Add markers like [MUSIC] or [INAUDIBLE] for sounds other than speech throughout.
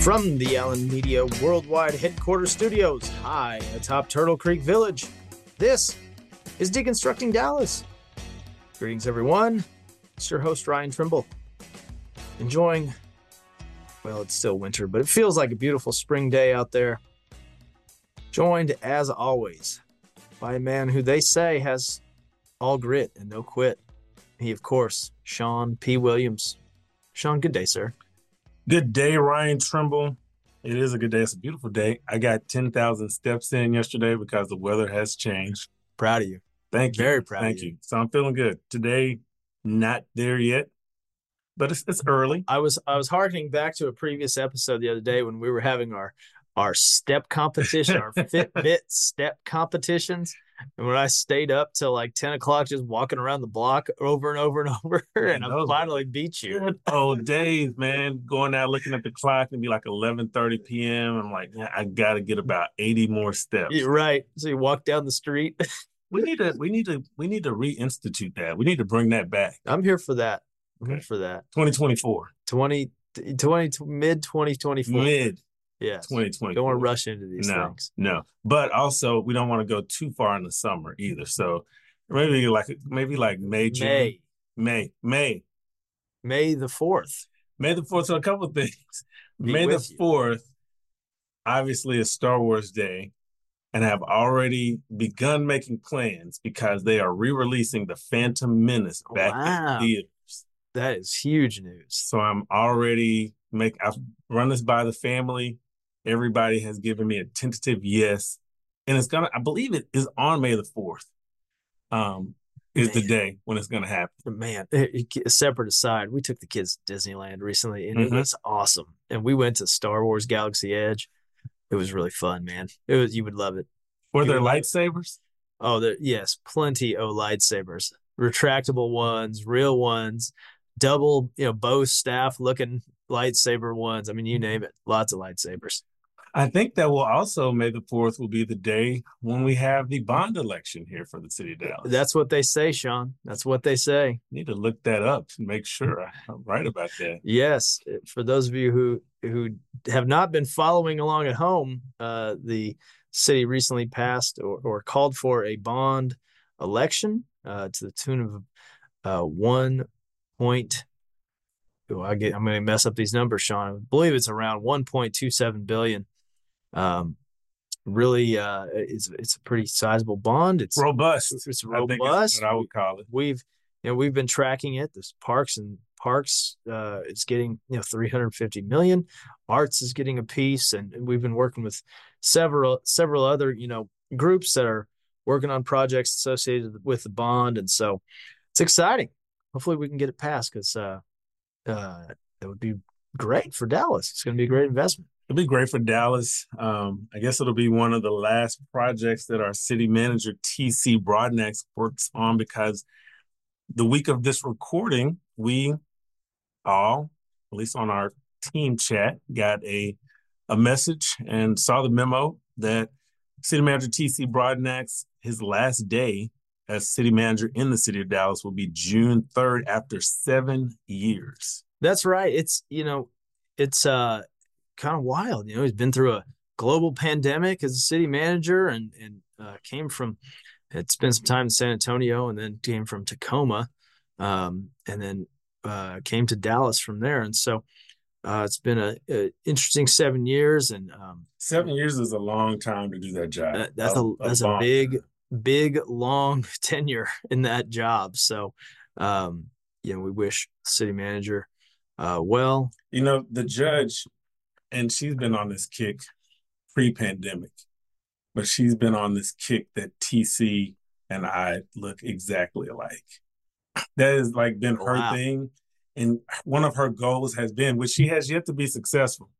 From the Allen Media Worldwide Headquarters Studios, high atop Turtle Creek Village, this is Deconstructing Dallas. Greetings, everyone. It's your host, Ryan Trimble. Enjoying, well, it's still winter, but it feels like a beautiful spring day out there. Joined, as always, by a man who they say has all grit and no quit. He, of course, Sean P. Williams. Sean, good day, sir. Good day, Ryan Trimble. It is a good day. It's a beautiful day. I got 10,000 steps in yesterday because the weather has changed. Proud of you. Thank you. Very proud Thank of you. you. So I'm feeling good. Today, not there yet, but it's, it's early. I was I was harkening back to a previous episode the other day when we were having our our step [LAUGHS] competition, our Fitbit step competitions. And when I stayed up till like 10 o'clock just walking around the block over and over and [LAUGHS] over, and I finally beat you. Old days, man. Going out looking at the clock and be like 11:30 p.m. I'm like, yeah, I got to get about 80 more steps. You're right. So you walk down the street. [LAUGHS] We need to, we need to, we need to reinstitute that. We need to bring that back. I'm here for that. I'm here for that. 2024, 20, 20 mid 2024. mid yes. 2024. Don't want to rush into these no, things. no. But also, we don't want to go too far in the summer either. So maybe like maybe like May, June, May. May, May, May the 4th. May the fourth. So a couple of things. Be May the with you. fourth, obviously, is Star Wars Day, and I have already begun making plans because they are re-releasing the Phantom Menace back Wow. in theaters. That is huge news. So I'm already make. I've run this by the family. Everybody has given me a tentative yes, and it's gonna. I believe it is on May the fourth. Um, is the day when it's gonna happen. man, it- it- separate aside, we took the kids to Disneyland recently and it Mhm. was awesome. And we went to Star Wars Galaxy Edge. It was really fun, man. It was you would love it. Were You there it. lightsabers? Oh, there yes, plenty of lightsabers. Retractable ones, real ones, double, you know, bow staff looking lightsaber ones. I mean, you name it. Lots of lightsabers. I think that will also May the fourth will be the day when we have the bond election here for the city of Dallas. That's what they say, Sean. That's what they say. need to look that up and make sure I'm right about that. Yes, uh, for those of you who who have not been following along at home, uh, the city recently passed or, or called for a bond election uh, to the tune of uh, one point. Oh, I get. I'm going to mess up these numbers, Sean. I believe it's around 1.27 billion. Um, really, uh, it's it's a pretty sizable bond. It's Robust. it's I robust what I would call it. we've you know we've been tracking it this parks and parks uh is getting you know 350 million arts is getting a piece and, and we've been working with several several other you know groups that are working on projects associated with the bond and so it's exciting hopefully we can get it passed because uh uh that would be great for dallas it's going to be a great investment It'll be great for Dallas. Um, I guess it'll be one of the last projects that our city manager TC Broadnax works on because the week of this recording, we all, at least on our team chat, got a a message and saw the memo that city manager TC Broadnax, his last day as city manager in the city of Dallas will be June 3rd after seven years. That's right. It's you know, it's uh kind of wild. You know, he's been through a global pandemic as a city manager and and uh, came from had spent some time in San Antonio and then came from Tacoma, um, and then uh, came to Dallas from there. And so uh, it's been a, a interesting seven years, and um, Seven years is a long time to do that job. that, that's a, that's a big big long [LAUGHS] tenure in that job. So, um, you know, we wish city manager uh, well. You know, the judge, and she's been on this kick pre-pandemic, but she's been on this kick that TC and I look exactly alike. [LAUGHS] That has like been her Wow. thing. And one of her goals has been, which she has yet to be successful.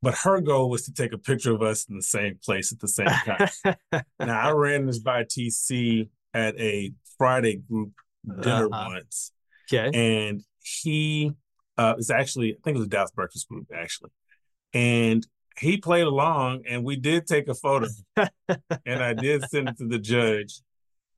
But her goal was to take a picture of us in the same place at the same time. [LAUGHS] now I ran this by TC at a Friday group dinner Uh-huh. once okay. and he uh was actually I think it was a Dallas Breakfast Group actually, and he played along, and we did take a photo, and I did send it to the judge,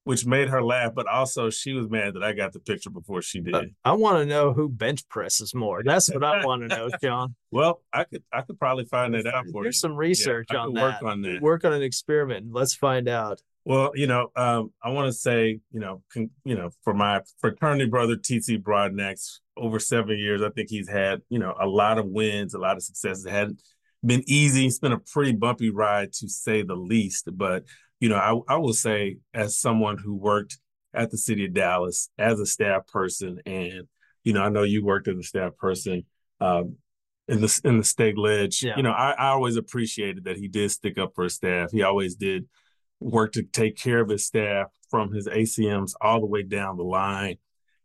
which made her laugh, but also she was mad that I got the picture before she did. Uh, I want to know who bench presses more. That's what I want to know, [LAUGHS] John. Well, I could I could probably find that out for Here's you. some research yeah, on that. Work on that. Work on an experiment. Let's find out. Well, you know, um, I want to say, you know, con- you know, for my fraternity brother TC Broadnax, over seven years, I think he's had, you know, a lot of wins, a lot of successes. It hadn't been easy. It's been a pretty bumpy ride to say the least. But you know, I, I will say, as someone who worked at the city of Dallas as a staff person, and you know, I know you worked as a staff person um, in the in the state ledge. Yeah. You know, I, I always appreciated that he did stick up for his staff. He always did work to take care of his staff from his ACMs all the way down the line.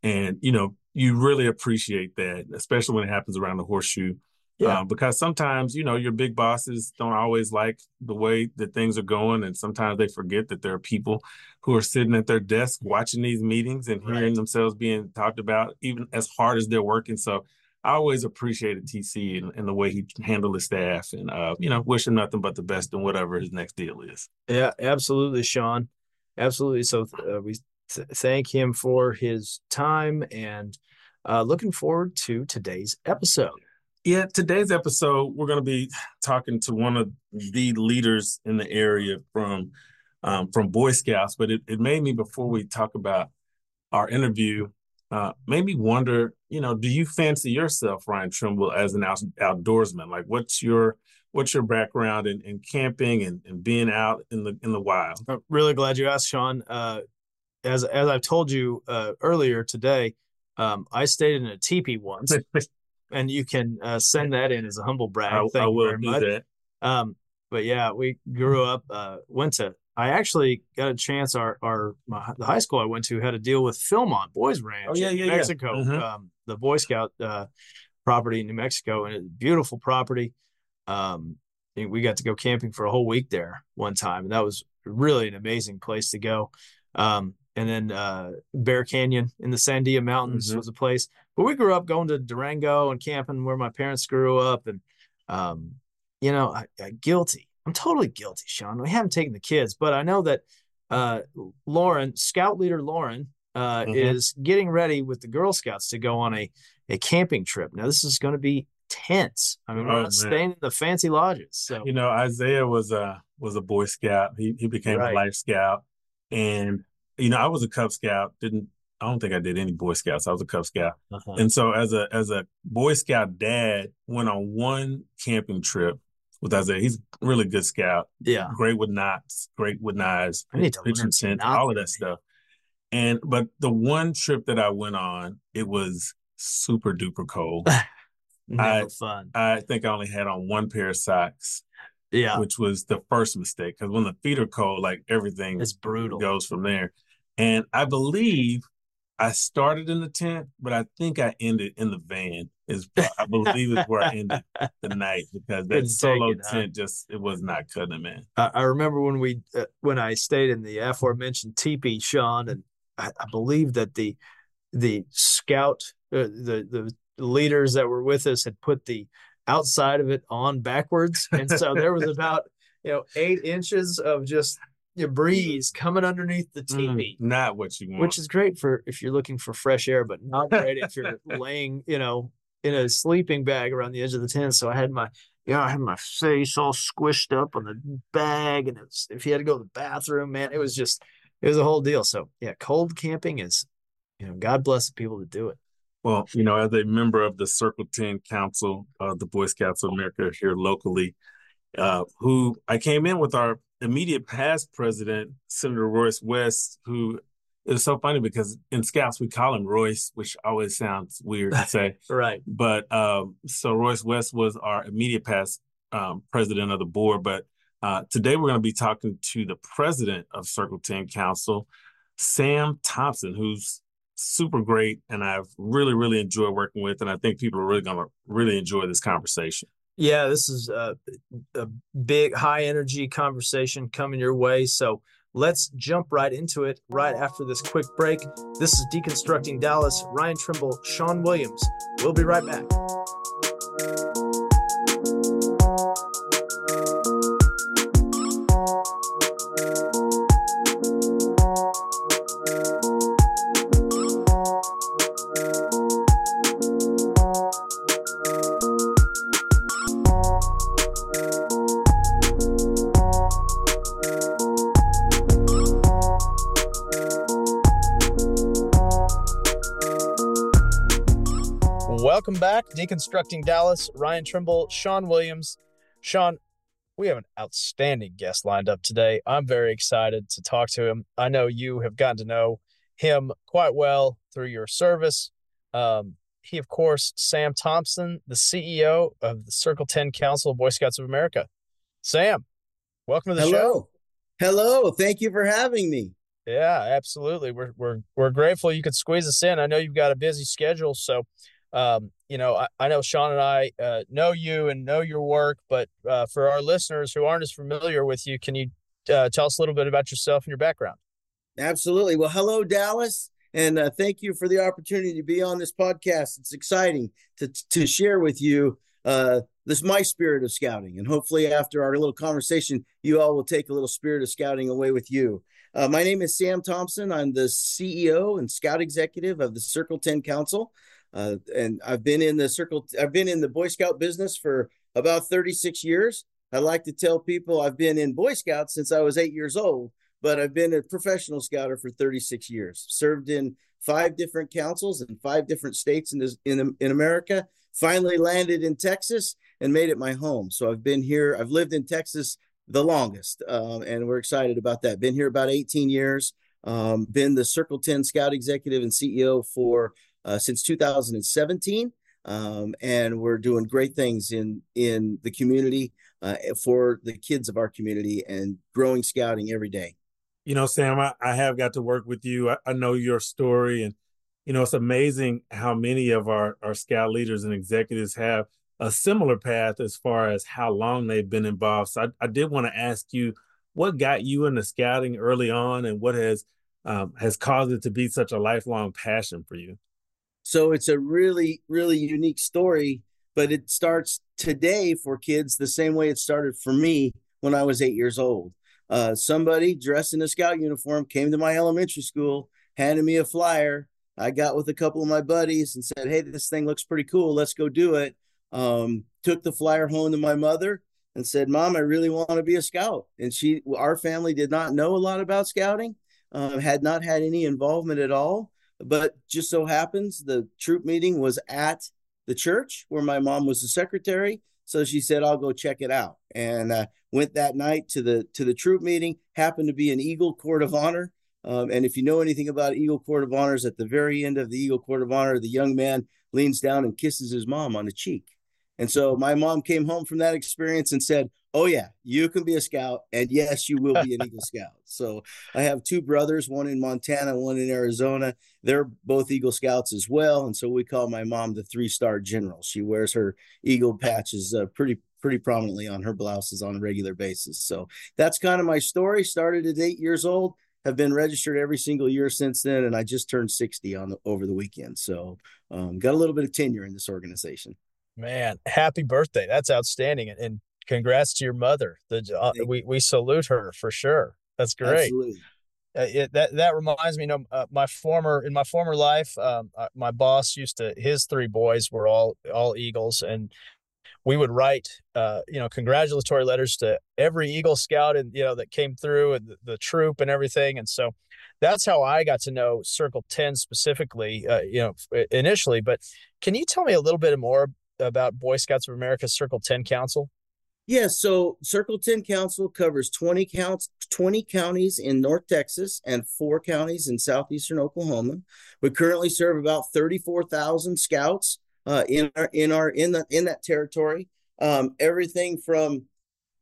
And, you know, you really appreciate that, especially when it happens around the horseshoe. Yeah. Um, because sometimes, you know, your big bosses don't always like the way that things are going. And sometimes they forget that there are people who are sitting at their desk watching these meetings and hearing right. themselves being talked about, even as hard as they're working. So I always appreciated TC and, and the way he handled his staff and, uh, you know, wish him nothing but the best in whatever his next deal is. Yeah, absolutely, Sean. Absolutely. So uh, we th- thank him for his time and uh, looking forward to today's episode. Yeah, today's episode, we're going to be talking to one of the leaders in the area from um, from Boy Scouts. But it, it made me, before we talk about our interview, uh, made me wonder, you know, do you fancy yourself, Ryan Trimble, as an out, outdoorsman? Like, what's your what's your background in, in camping and, and being out in the in the wild? I'm really glad you asked, Sean. Uh, as as I've told you uh, earlier today, um, I stayed in a teepee once, [LAUGHS] and you can uh, send that in as a humble brag. I, Thank I will do much. that. Um, but yeah, we grew up, uh, went to I actually got a chance. Our our my, the high school I went to had a deal with Philmont Boys Ranch, oh, yeah, yeah, Mexico, yeah. Mm-hmm. Um, the Boy Scout uh, property in New Mexico, and it's a beautiful property. Um, we got to go camping for a whole week there one time, and that was really an amazing place to go. Um, and then uh, Bear Canyon in the Sandia Mountains mm-hmm. was a place. But we grew up going to Durango and camping where my parents grew up, and um, you know, I, I, guilty I'm totally guilty, Sean. We haven't taken the kids, but I know that uh, Lauren, Scout leader Lauren, uh, mm-hmm. is getting ready with the Girl Scouts to go on a a camping trip. Now this is going to be tense. I mean, we're oh, not staying in the fancy lodges. So you know, Isaiah was a was a Boy Scout. He he became right. a Life Scout, and you know, I was a Cub Scout. Didn't I don't think I did any Boy Scouts. I was a Cub Scout, uh-huh. and so as a as a Boy Scout dad, went on one camping trip with Isaiah. He's a really good scout. Yeah. Great with knots, great with knives, pitch intent, all of that stuff. And but the one trip that I went on, it was super duper cold. [LAUGHS] I, fun. I think I only had on one pair of socks. Yeah. Which was the first mistake. Because when the feet are cold, like everything it's brutal goes from there. And I believe I started in the tent, but I think I ended in the van. Is I believe is where I ended the [LAUGHS] night because that Couldn't solo it, tent huh? just it was not cutting, man. I, I remember when we uh, when I stayed in the aforementioned teepee, Sean, and I, I believe that the the scout uh, the the leaders that were with us had put the outside of it on backwards, and so there was [LAUGHS] about you know eight inches of just your breeze coming underneath the teepee. Mm, not what you want. Which is great for if you're looking for fresh air, but not great if you're [LAUGHS] laying, you know, in a sleeping bag around the edge of the tent. So I had my, you know, I had my face all squished up on the bag, and was, if you had to go to the bathroom, man, it was just, it was a whole deal. So yeah, cold camping is, you know, God bless the people that do it. Well, you know, as a member of the Circle 10 Council of the Boy Scouts of America here locally, uh, who I came in with our immediate past president, Senator Royce West, who is so funny because in Scouts we call him Royce, which always sounds weird to say. [LAUGHS] right. But um, so Royce West was our immediate past um, president of the board. But uh, today we're going to be talking to the president of Circle 10 Council, Sam Thompson, who's super great and I've really, really enjoyed working with. And I think people are really going to really enjoy this conversation. Yeah, this is a, a big, high energy conversation coming your way. So let's jump right into it right after this quick break. This is Deconstructing Dallas. Ryan Trimble, Sean Williams. We'll be right back. Back, Deconstructing Dallas. Ryan Trimble, Sean Williams. Sean, we have an outstanding guest lined up today. I'm very excited to talk to him. I know you have gotten to know him quite well through your service. Um, he, of course, Sam Thompson, the CEO of the Circle 10 Council of Boy Scouts of America. Sam, welcome to the show. Hello. show. Hello. Thank you for having me. Yeah, absolutely. We're we're we're grateful you could squeeze us in. I know you've got a busy schedule, so um, you know I, I know Sean and I uh, know you and know your work, but uh, for our listeners who aren't as familiar with you, can you uh, tell us a little bit about yourself and your background? Absolutely. Well, hello, Dallas, and uh, thank you for the opportunity to be on this podcast. It's exciting to to share with you uh, this my spirit of scouting, and hopefully, after our little conversation, you all will take a little spirit of scouting away with you. Uh, my name is Sam Thompson. I'm the CEO and Scout Executive of the Circle 10 Council. Uh, and I've been in the Circle, I've been in the Boy Scout business for about 36 years. I like to tell people I've been in Boy Scouts since I was eight years old, but I've been a professional scouter for 36 years. Served in five different councils in five different states in this, in in America. Finally landed in Texas and made it my home. So I've been here. I've lived in Texas the longest, um, and we're excited about that. Been here about 18 years. Um, been the Circle 10 Scout Executive and CEO for since 2017, um, and we're doing great things in in the community uh, for the kids of our community and growing scouting every day. You know, Sam, I, I have got to work with you. I, I know your story, and you know it's amazing how many of our our scout leaders and executives have a similar path as far as how long they've been involved. So I, I did want to ask you what got you into scouting early on and what has um, has caused it to be such a lifelong passion for you. So it's a really, really unique story, but it starts today for kids the same way it started for me when I was eight years old. Uh, somebody dressed in a scout uniform came to my elementary school, handed me a flyer. I got with a couple of my buddies and said, Hey, this thing looks pretty cool. Let's go do it um, took the flyer home to my mother and said, "Mom, I really want to be a scout." And she, our family, did not know a lot about scouting, uh, had not had any involvement at all. But just so happens the troop meeting was at the church where my mom was the secretary. So she said, "I'll go check it out," and uh, went that night to the to the troop meeting. Happened to be an Eagle Court of Honor. Um, and if you know anything about Eagle Court of Honors, at the very end of the Eagle Court of Honor, the young man leans down and kisses his mom on the cheek. And so my mom came home from that experience and said, Oh, yeah, you can be a scout. And yes, you will be an Eagle Scout. So I have two brothers, one in Montana, one in Arizona. They're both Eagle Scouts as well. And so we call my mom the three star general. She wears her Eagle patches uh, pretty, pretty prominently on her blouses on a regular basis. So that's kind of my story. Started at eight years old, have been registered every single year since then. And I just turned 60 on the, over the weekend. So um, got a little bit of tenure in this organization. Man, happy birthday! That's outstanding, and, and congrats to your mother. The uh, we we salute her for sure. That's great. Uh, it, that that reminds me, you know, uh, my former in my former life, um, uh, my boss used to his three boys were all all Eagles, and we would write, uh, you know, congratulatory letters to every Eagle Scout and you know that came through and the, the troop and everything, and so that's how I got to know Circle Ten specifically, uh, you know, initially. But can you tell me a little bit more about Boy Scouts of America Circle 10 Council? Yeah, so Circle 10 Council covers 20 counts 20 counties in North Texas and 4 counties in southeastern Oklahoma. We currently serve about 34,000 scouts uh, in our in our in the in that territory. Um, everything from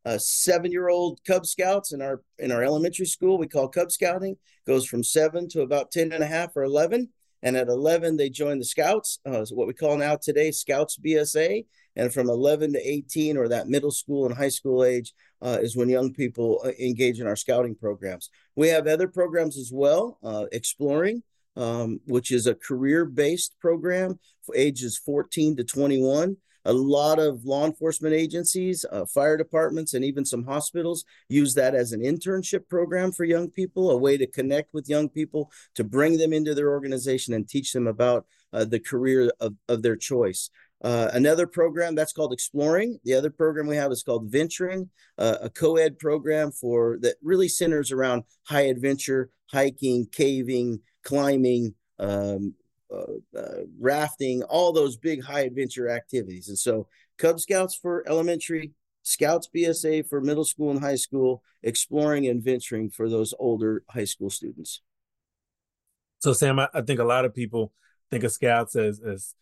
uh, seven-year-old Cub Scouts in our in our elementary school we call Cub Scouting goes from seven to about 10 and a half or 11 and at 11, they join the Scouts, uh, what we call now today Scouts BSA. And from 11 to 18, or that middle school and high school age, uh, is when young people uh, engage in our scouting programs. We have other programs as well, uh, Exploring, um, which is a career based program for ages 14 to 21 a lot of law enforcement agencies, uh, fire departments, and even some hospitals use that as an internship program for young people, a way to connect with young people, to bring them into their organization and teach them about uh, the career of, of their choice. Uh, another program that's called Exploring. The other program we have is called Venturing, uh, a co-ed program for that really centers around high adventure, hiking, caving, climbing, um, uh, uh, rafting, all those big high adventure activities. And so, Cub Scouts for elementary, Scouts BSA for middle school and high school, exploring and venturing for those older high school students. So, Sam, I, I think a lot of people think of Scouts as as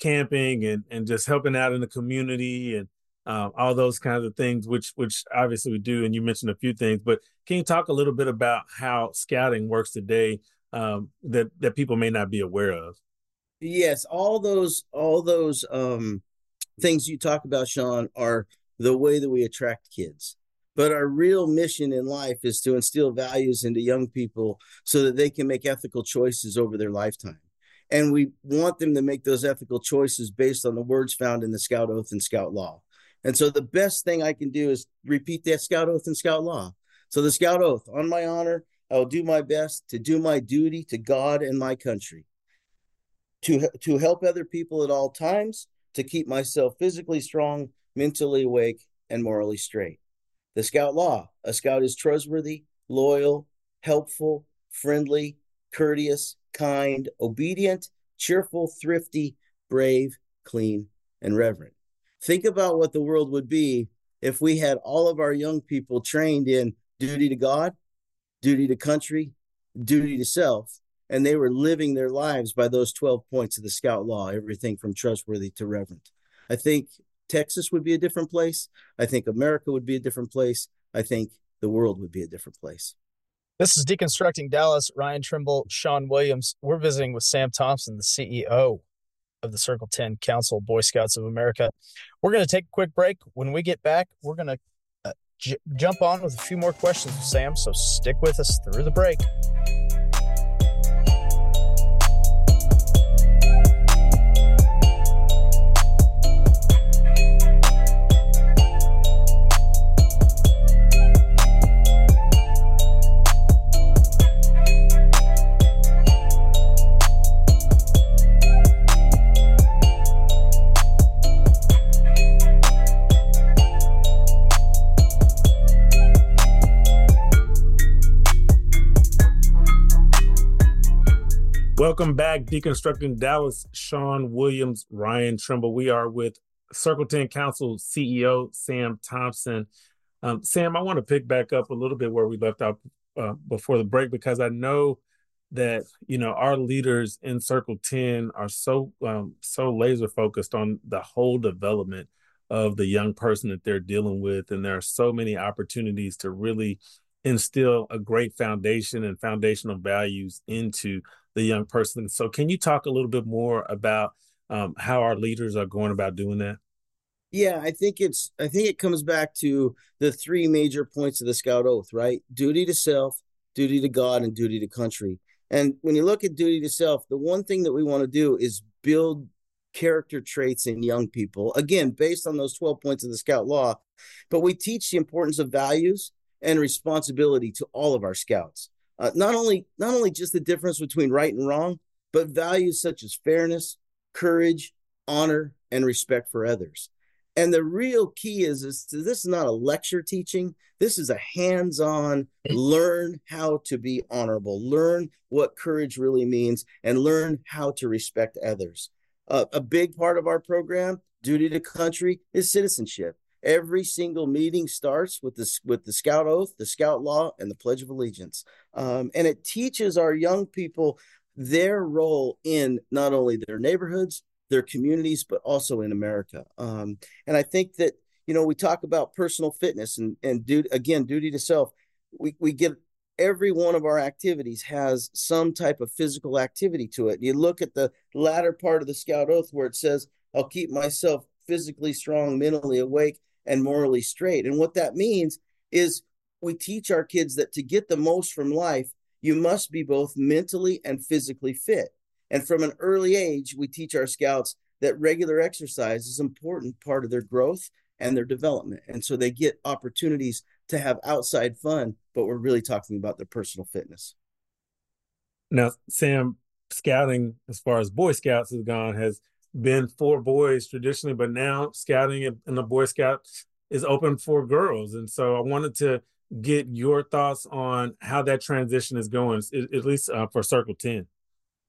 camping and and just helping out in the community and um, all those kinds of things, which which obviously we do. And you mentioned a few things, but can you talk a little bit about how scouting works today um, that that people may not be aware of? Yes, all those all those um, things you talk about, Sean, are the way that we attract kids. But our real mission in life is to instill values into young people so that they can make ethical choices over their lifetime. And we want them to make those ethical choices based on the words found in the Scout Oath and Scout Law. And so the best thing I can do is repeat that Scout Oath and Scout Law. So the Scout Oath, on my honor, I will do my best to do my duty to God and my country, to, to help other people at all times, to keep myself physically strong, mentally awake, and morally straight. The Scout Law a Scout is trustworthy, loyal, helpful, friendly, courteous, kind, obedient, cheerful, thrifty, brave, clean, and reverent. Think about what the world would be if we had all of our young people trained in duty to God, duty to country, duty to self, and they were living their lives by those 12 points of the Scout Law, everything from trustworthy to reverent. I think Texas would be a different place. I think America would be a different place. I think the world would be a different place. This is Deconstructing Dallas. Ryan Trimble, Sean Williams. We're visiting with Sam Thompson, the CEO of the Circle 10 Council Boy Scouts of America. We're going to take a quick break. When we get back, we're going to uh, j- jump on with a few more questions with Sam. So stick with us through the break. Welcome back, Deconstructing Dallas. Sean Williams, Ryan Trimble. We are with Circle 10 Council CEO Sam Thompson. Um, Sam, I want to pick back up a little bit where we left off uh, before the break because I know that you know our leaders in Circle 10 are so um, so laser focused on the whole development of the young person that they're dealing with, and there are so many opportunities to really instill a great foundation and foundational values into the young person. So, can you talk a little bit more about um, how our leaders are going about doing that? Yeah, I think it's I think it comes back to the three major points of the Scout Oath, right? Duty to self, duty to God, and duty to country. And when you look at duty to self, the one thing that we want to do is build character traits in young people, again, based on those 12 points of the Scout Law. But we teach the importance of values and responsibility to all of our scouts uh, not only not only just the difference between right and wrong, but values such as fairness, courage, honor, and respect for others. And the real key is, is to, this is not a lecture teaching. This is a hands-on learn how to be honorable, learn what courage really means, and learn how to respect others. Uh, a big part of our program, duty to country, is citizenship. Every single meeting starts with the with the Scout Oath, the Scout Law, and the Pledge of Allegiance, um, and it teaches our young people their role in not only their neighborhoods, their communities, but also in America. Um, and I think that you know we talk about personal fitness and and do again duty to self. We we get every one of our activities has some type of physical activity to it. You look at the latter part of the Scout Oath where it says, "I'll keep myself physically strong, mentally awake, and morally straight. And what that means is we teach our kids that to get the most from life, you must be both mentally and physically fit. And from an early age, we teach our scouts that regular exercise is an important part of their growth and their development. And so they get opportunities to have outside fun, but we're really talking about their personal fitness. Now, Sam, scouting as far as Boy Scouts has gone has been for boys traditionally, but now scouting and the Boy Scouts is open for girls. And so I wanted to get your thoughts on how that transition is going, at least uh, for Circle 10.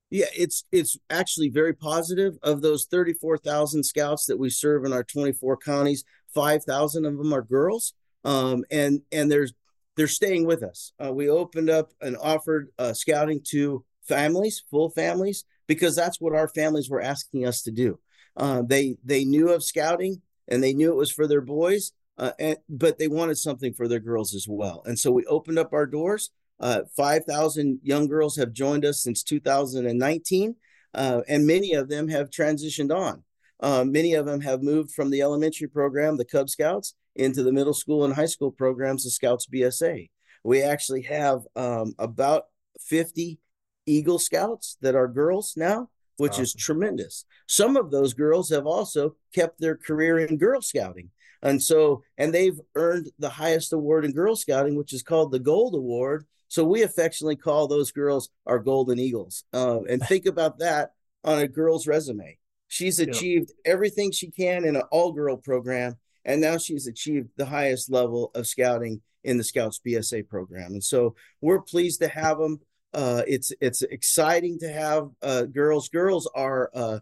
Yeah, it's it's actually very positive. Of those 34,000 scouts that we serve in our 24 counties, 5,000 of them are girls. Um, and and there's they're staying with us. Uh, we opened up and offered uh, scouting to families, full families, because that's what our families were asking us to do. Uh, they they knew of scouting and they knew it was for their boys, uh, and, but they wanted something for their girls as well. And so we opened up our doors. Uh, 5,000 young girls have joined us since 2019, uh, and many of them have transitioned on. Uh, many of them have moved from the elementary program, the Cub Scouts, into the middle school and high school programs, the Scouts BSA. We actually have um, about 50 Eagle Scouts that are girls now, which awesome. is tremendous. Some of those girls have also kept their career in Girl Scouting. And so, and they've earned the highest award in Girl Scouting, which is called the Gold Award. So we affectionately call those girls our Golden Eagles. Uh, and think about that on a girl's resume. She's achieved yeah. everything she can in an all girl program. And now she's achieved the highest level of scouting in the Scouts BSA program. And so we're pleased to have them. Uh, it's it's exciting to have uh, girls. Girls are uh,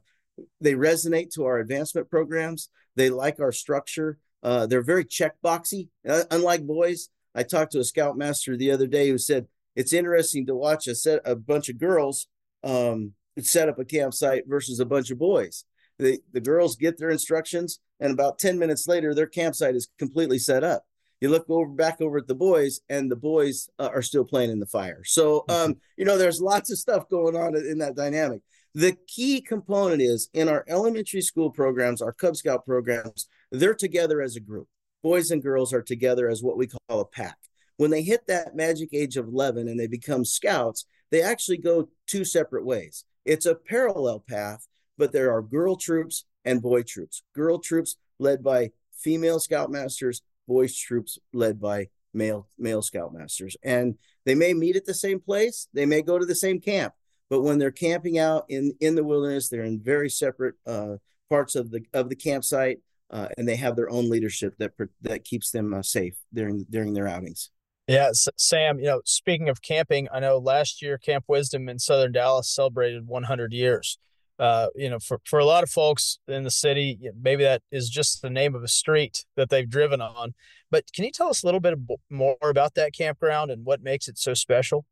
they resonate to our advancement programs. They like our structure. Uh, they're very checkboxy, uh, unlike boys. I talked to a scoutmaster the other day who said it's interesting to watch a set a bunch of girls um, set up a campsite versus a bunch of boys. The the girls get their instructions, and about ten minutes later, their campsite is completely set up. You look over back over at the boys, and the boys uh, are still playing in the fire. So, um, you know, there's lots of stuff going on in that dynamic. The key component is in our elementary school programs, our Cub Scout programs, they're together as a group. Boys and girls are together as what we call a pack. When they hit that magic age of 11 and they become scouts, they actually go two separate ways. It's a parallel path, but there are girl troops and boy troops. Girl troops led by female scoutmasters, boys troops led by male male scoutmasters. And they may meet at the same place, they may go to the same camp, but when they're camping out in in the wilderness, they're in very separate uh, parts of the of the campsite, uh, and they have their own leadership that that keeps them uh, safe during during their outings. Yeah, Sam. You know, speaking of camping, I know last year Camp Wisdom in Southern Dallas celebrated 100 years. Uh, you know, for, for a lot of folks in the city, maybe that is just the name of a street that they've driven on. But can you tell us a little bit more about that campground and what makes it so special?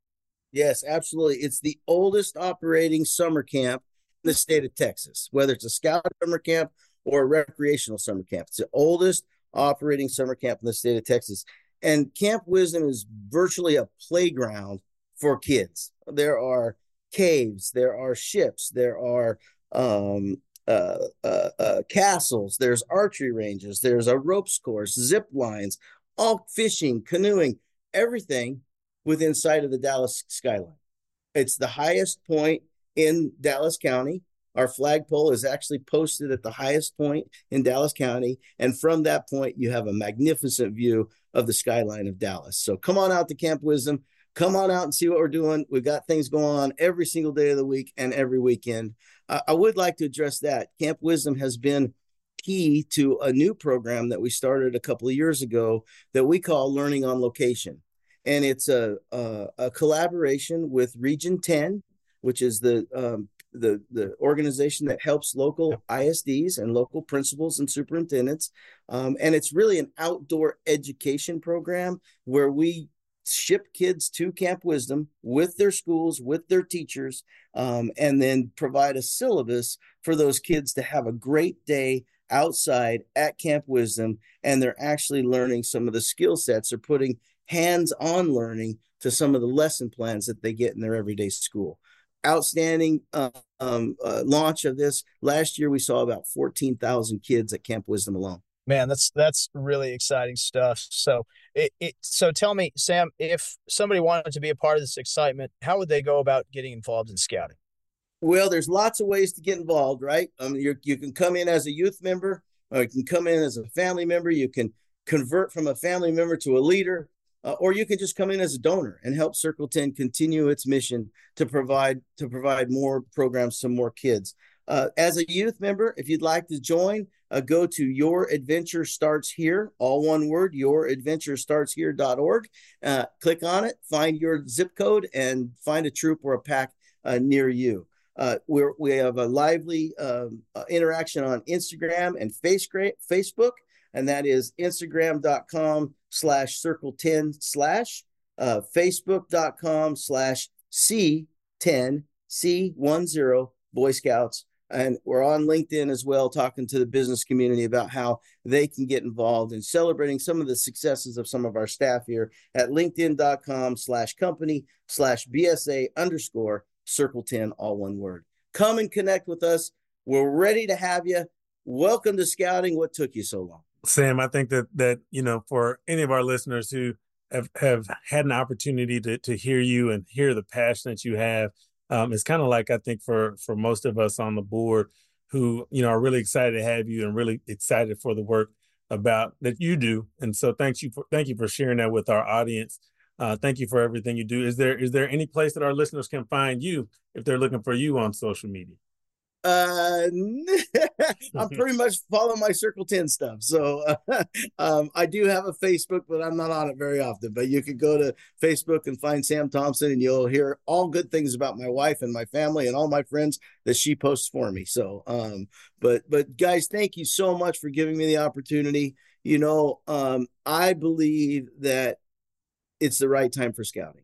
Yes, absolutely. It's the oldest operating summer camp in the state of Texas, whether it's a scout summer camp or a recreational summer camp. It's the oldest operating summer camp in the state of Texas. And Camp Wisdom is virtually a playground for kids. There are caves, there are ships, there are um, uh, uh, uh, castles, there's archery ranges, there's a ropes course, zip lines, all fishing, canoeing, everything within sight of the Dallas skyline. It's the highest point in Dallas County. Our flagpole is actually posted at the highest point in Dallas County. And from that point, you have a magnificent view of the skyline of Dallas. So come on out to Camp Wisdom. Come on out and see what we're doing. We've got things going on every single day of the week and every weekend. Uh, I would like to address that. Camp Wisdom has been key to a new program that we started a couple of years ago that we call Learning on Location and it's a, a, a collaboration with Region 10, which is the um, the the organization that helps local ISDs and local principals and superintendents. Um, and it's really an outdoor education program where we ship kids to Camp Wisdom with their schools, with their teachers, um, and then provide a syllabus for those kids to have a great day outside at Camp Wisdom. And they're actually learning some of the skill sets. They're putting hands-on learning to some of the lesson plans that they get in their everyday school. Outstanding uh, um, uh, launch of this last year. We saw about fourteen thousand kids at Camp Wisdom alone. Man, that's that's really exciting stuff. So, it, it so tell me, Sam, if somebody wanted to be a part of this excitement, how would they go about getting involved in scouting? Well, there's lots of ways to get involved, right? Um, you you can come in as a youth member, or you can come in as a family member. You can convert from a family member to a leader uh, or you can just come in as a donor and help Circle 10 continue its mission to provide to provide more programs to more kids. Uh, as a youth member, if you'd like to join, uh, go to Your Adventure Starts Here, all one word, youradventurestartshere.org. Uh, click on it, find your zip code, and find a troop or a pack uh, near you. Uh, we have a lively um, uh, interaction on Instagram and face Facebook, and that is Instagram.com slash circle 10 slash uh, Facebook.com slash C10 C10 Boy Scouts and we're on LinkedIn as well, talking to the business community about how they can get involved in celebrating some of the successes of some of our staff here at linkedin.com slash company slash BSA underscore circle 10, all one word. Come and connect with us. We're ready to have you. Welcome to Scouting. What took you so long? Sam, I think that that you know, for any of our listeners who have, have had an opportunity to to hear you and hear the passion that you have um, it's kind of like I think for for most of us on the board who you know are really excited to have you and really excited for the work about that you do. And so thank you for thank you for sharing that with our audience. Uh, thank you for everything you do. Is there is there any place that our listeners can find you if they're looking for you on social media? Uh, [LAUGHS] I'm pretty much following my Circle 10 stuff. So uh, [LAUGHS] um, I do have a Facebook, but I'm not on it very often. But you could go to Facebook and find Sam Thompson, and you'll hear all good things about my wife and my family and all my friends that she posts for me. So, um, but but guys, thank you so much for giving me the opportunity. You know, um, I believe that it's the right time for scouting.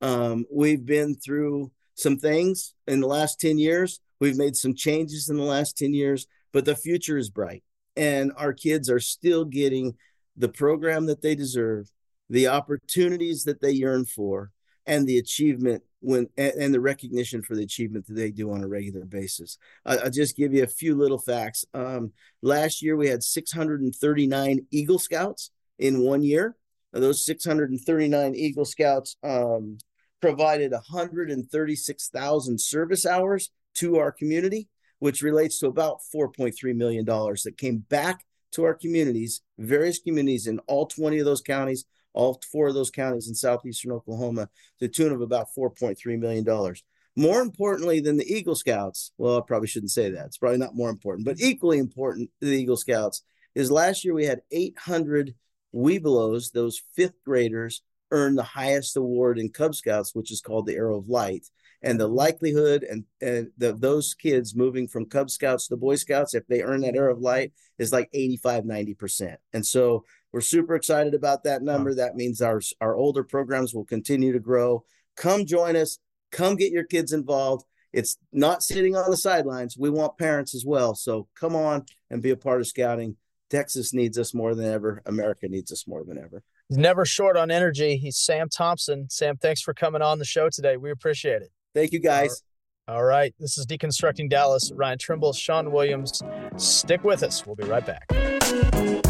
Um, we've been through some things in the last 10 years We've made some changes in the last 10 years, but the future is bright. And our kids are still getting the program that they deserve, the opportunities that they yearn for, and the achievement when and the recognition for the achievement that they do on a regular basis. I, will just give you a few little facts. Um, last year we had 639 Eagle Scouts in one year. those 639 Eagle Scouts um, provided 136,000 service hours to our community, which relates to about $4.3 million that came back to our communities, various communities in all 20 of those counties, all four of those counties in southeastern Oklahoma, to the tune of about $4.3 million. More importantly than the Eagle Scouts, well, I probably shouldn't say that. It's probably not more important, but equally important to the Eagle Scouts is last year we had 800 Webelos, those fifth graders, earn the highest award in Cub Scouts, which is called the Arrow of Light and the likelihood and, and the, those kids moving from Cub Scouts to Boy Scouts, if they earn that Arrow of Light, is like 85, 90%. And so we're super excited about that number. Wow. That means our, our older programs will continue to grow. Come join us. Come get your kids involved. It's not sitting on the sidelines. We want parents as well. So come on and be a part of scouting. Texas needs us more than ever. America needs us more than ever. He's never short on energy. He's Sam Thompson. Sam, thanks for coming on the show today. We appreciate it. Thank you, guys. All right. This is Deconstructing Dallas. Ryan Trimble, Sean Williams. Stick with us. We'll be right back.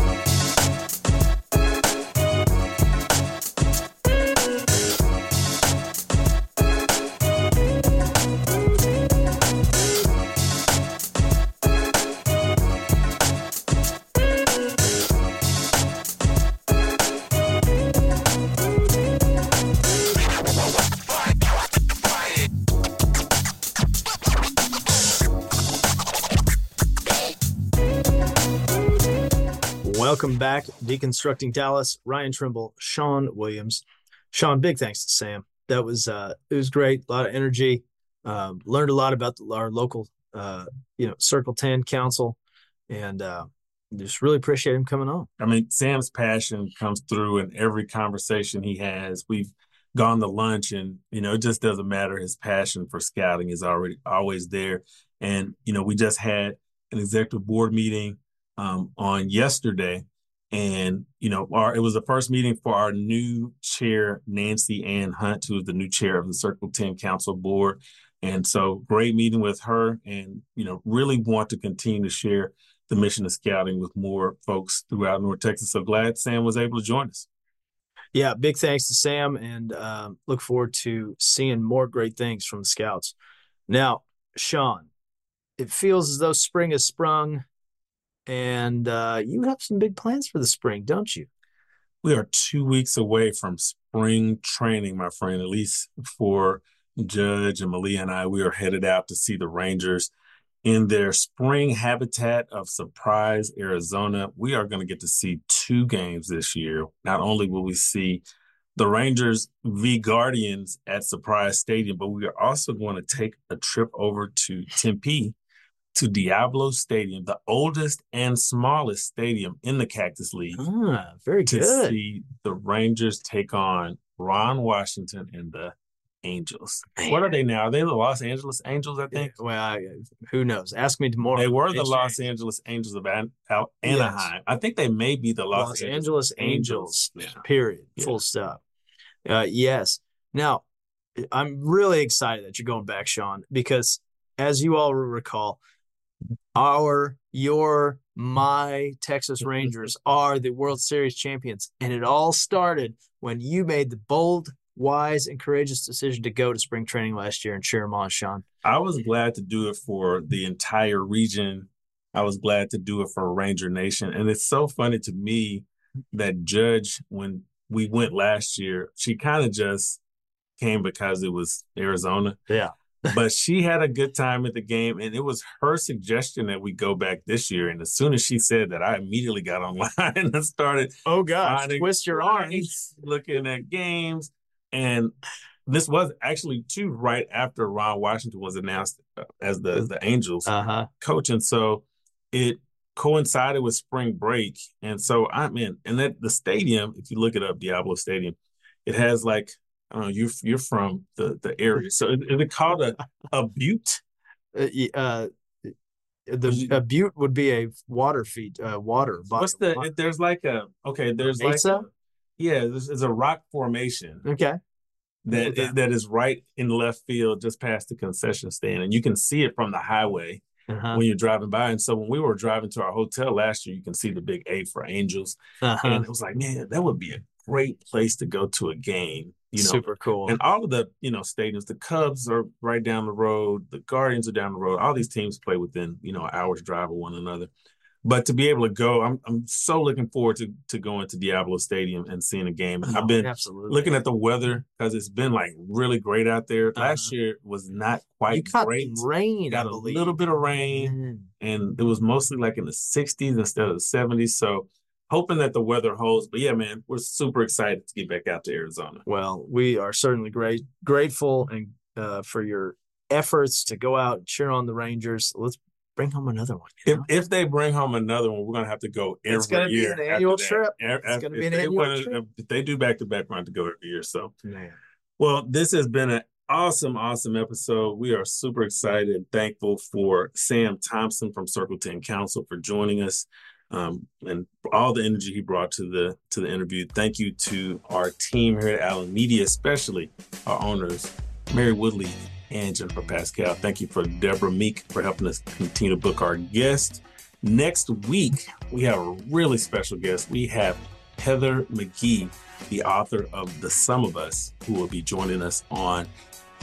Welcome back, Deconstructing Dallas. Ryan Trimble, Sean Williams. Sean, big thanks to Sam. That was uh, it was great. A lot of energy. Um, learned a lot about the, our local, uh, you know, Circle Ten Council, and uh, just really appreciate him coming on. I mean, Sam's passion comes through in every conversation he has. We've gone to lunch, and you know, it just doesn't matter. His passion for scouting is already always there. And you know, we just had an executive board meeting um, on yesterday. And, you know, our, it was the first meeting for our new chair, Nancy Ann Hunt, who is the new chair of the Circle 10 Council Board. And so great meeting with her and, you know, really want to continue to share the mission of scouting with more folks throughout North Texas. So glad Sam was able to join us. Yeah, big thanks to Sam and um, look forward to seeing more great things from the Scouts. Now, Sean, it feels as though spring has sprung and uh, you have some big plans for the spring, don't you? We are two weeks away from spring training, my friend. At least for Judge and Malia and I, we are headed out to see the Rangers in their spring habitat of Surprise, Arizona. We are going to get to see two games this year. Not only will we see the Rangers v Guardians at Surprise Stadium, but we are also going to take a trip over to Tempe to Diablo Stadium, the oldest and smallest stadium in the Cactus League. Ah, very to good. see the Rangers take on Ron Washington and the Angels. Man. What are they now? Are they the Los Angeles Angels, I think? Well, I, who knows? Ask me tomorrow. They were the Los. Angeles Angels of An- Al- Yes. Anaheim. I think they may be the Los, Los Angeles Angels. Yeah. Period. Yeah. Full stop. Uh, yes. Now, I'm really excited that you're going back, Sean, because as you all recall, our, your, my Texas [LAUGHS] Rangers are the World Series champions. And it all started when you made the bold, wise, and courageous decision to go to spring training last year and cheer them on, Sean. I was glad to do it for the entire region. I was glad to do it for Ranger Nation. And it's so funny to me that Judge, when we went last year, she kind of just came because it was Arizona. Yeah. But she had a good time at the game. And it was her suggestion that we go back this year. And as soon as she said that, I immediately got online [LAUGHS] and started Oh, gosh. finding Twist your arms. looking at games. And this was actually too right after Ron Washington was announced uh, as the the Angels Uh huh. coach, and so it coincided with spring break. And so I'm in, and that the stadium, if you look it up, Diablo Stadium, it has like I don't know, you you're from the the area, so is, is it called a a butte? [LAUGHS] uh, uh, the a butte would be a water feet, uh, water. What's the? water. There's like a okay. There's like Mesa? a, yeah. There's, there's a rock formation. Okay. that Okay. that is right in left field, just past the concession stand, and you can see it from the highway Uh-huh. when you're driving by. And so when we were driving to our hotel last year, you can see the big A for Angels, Uh-huh. and it was like, man, that would be a great place to go to a game. You know, Super cool. and all of the you know stadiums, the Cubs are right down the road, the Guardians are down the road. All these teams play within you know an hour's drive of one another. But to be able to go, I'm I'm so looking forward to to going to Diablo Stadium and seeing a game. I've been absolutely looking at the weather because it's been like really great out there. Last Uh-huh. year was not you quite great. rain. Got I a believe. little bit of rain, Mm. and it was mostly like in the 60s instead of the 70s. So hoping that the weather holds. But yeah, man, we're super excited to get back out to Arizona. Well, we are certainly great, grateful, and uh, for your efforts to go out and cheer on the Rangers. Let's bring home another one. you If know? if they bring home another one, we're gonna have to go every year. It's gonna be an annual trip. It's if- gonna if be an they annual wanna- trip. If they do back to back, we're going to go every year. So Man. Well, this has been an awesome, awesome episode. We are super excited and thankful for Sam Thompson from Circle 10 Council for joining us um, and all the energy he brought to the to the interview. Thank you to our team here at Allen Media, especially our owners, Mary Woodley and Jennifer Pascal. Thank you for Deborah Meek for helping us continue to book our guest. Next week, we have a really special guest. We have Heather McGhee, the author of The Sum of Us, who will be joining us on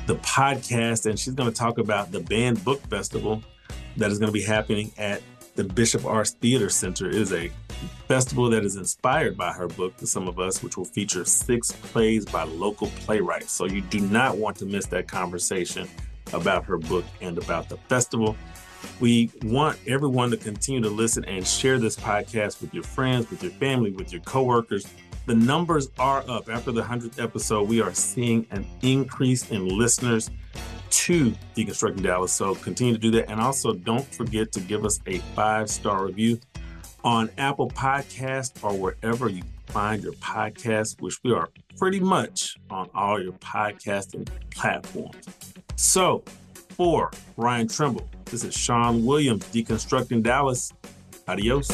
the podcast. And she's going to talk about the Banned Book Festival that is going to be happening at the Bishop Arts Theater Center. is a festival that is inspired by her book, The Sum of Us, which will feature six plays by local playwrights. So you do not want to miss that conversation about her book and about the festival. We want everyone to continue to listen and share this podcast with your friends, with your family, with your coworkers. The numbers are up. After the 100th episode, we are seeing an increase in listeners to Deconstructing Dallas. So continue to do that. And also, don't forget to give us a five star review on Apple Podcast or wherever you find your podcast, which we are pretty much on all your podcasting platforms. So, for Ryan Trimble, this is Sean Williams, Deconstructing Dallas. Adios.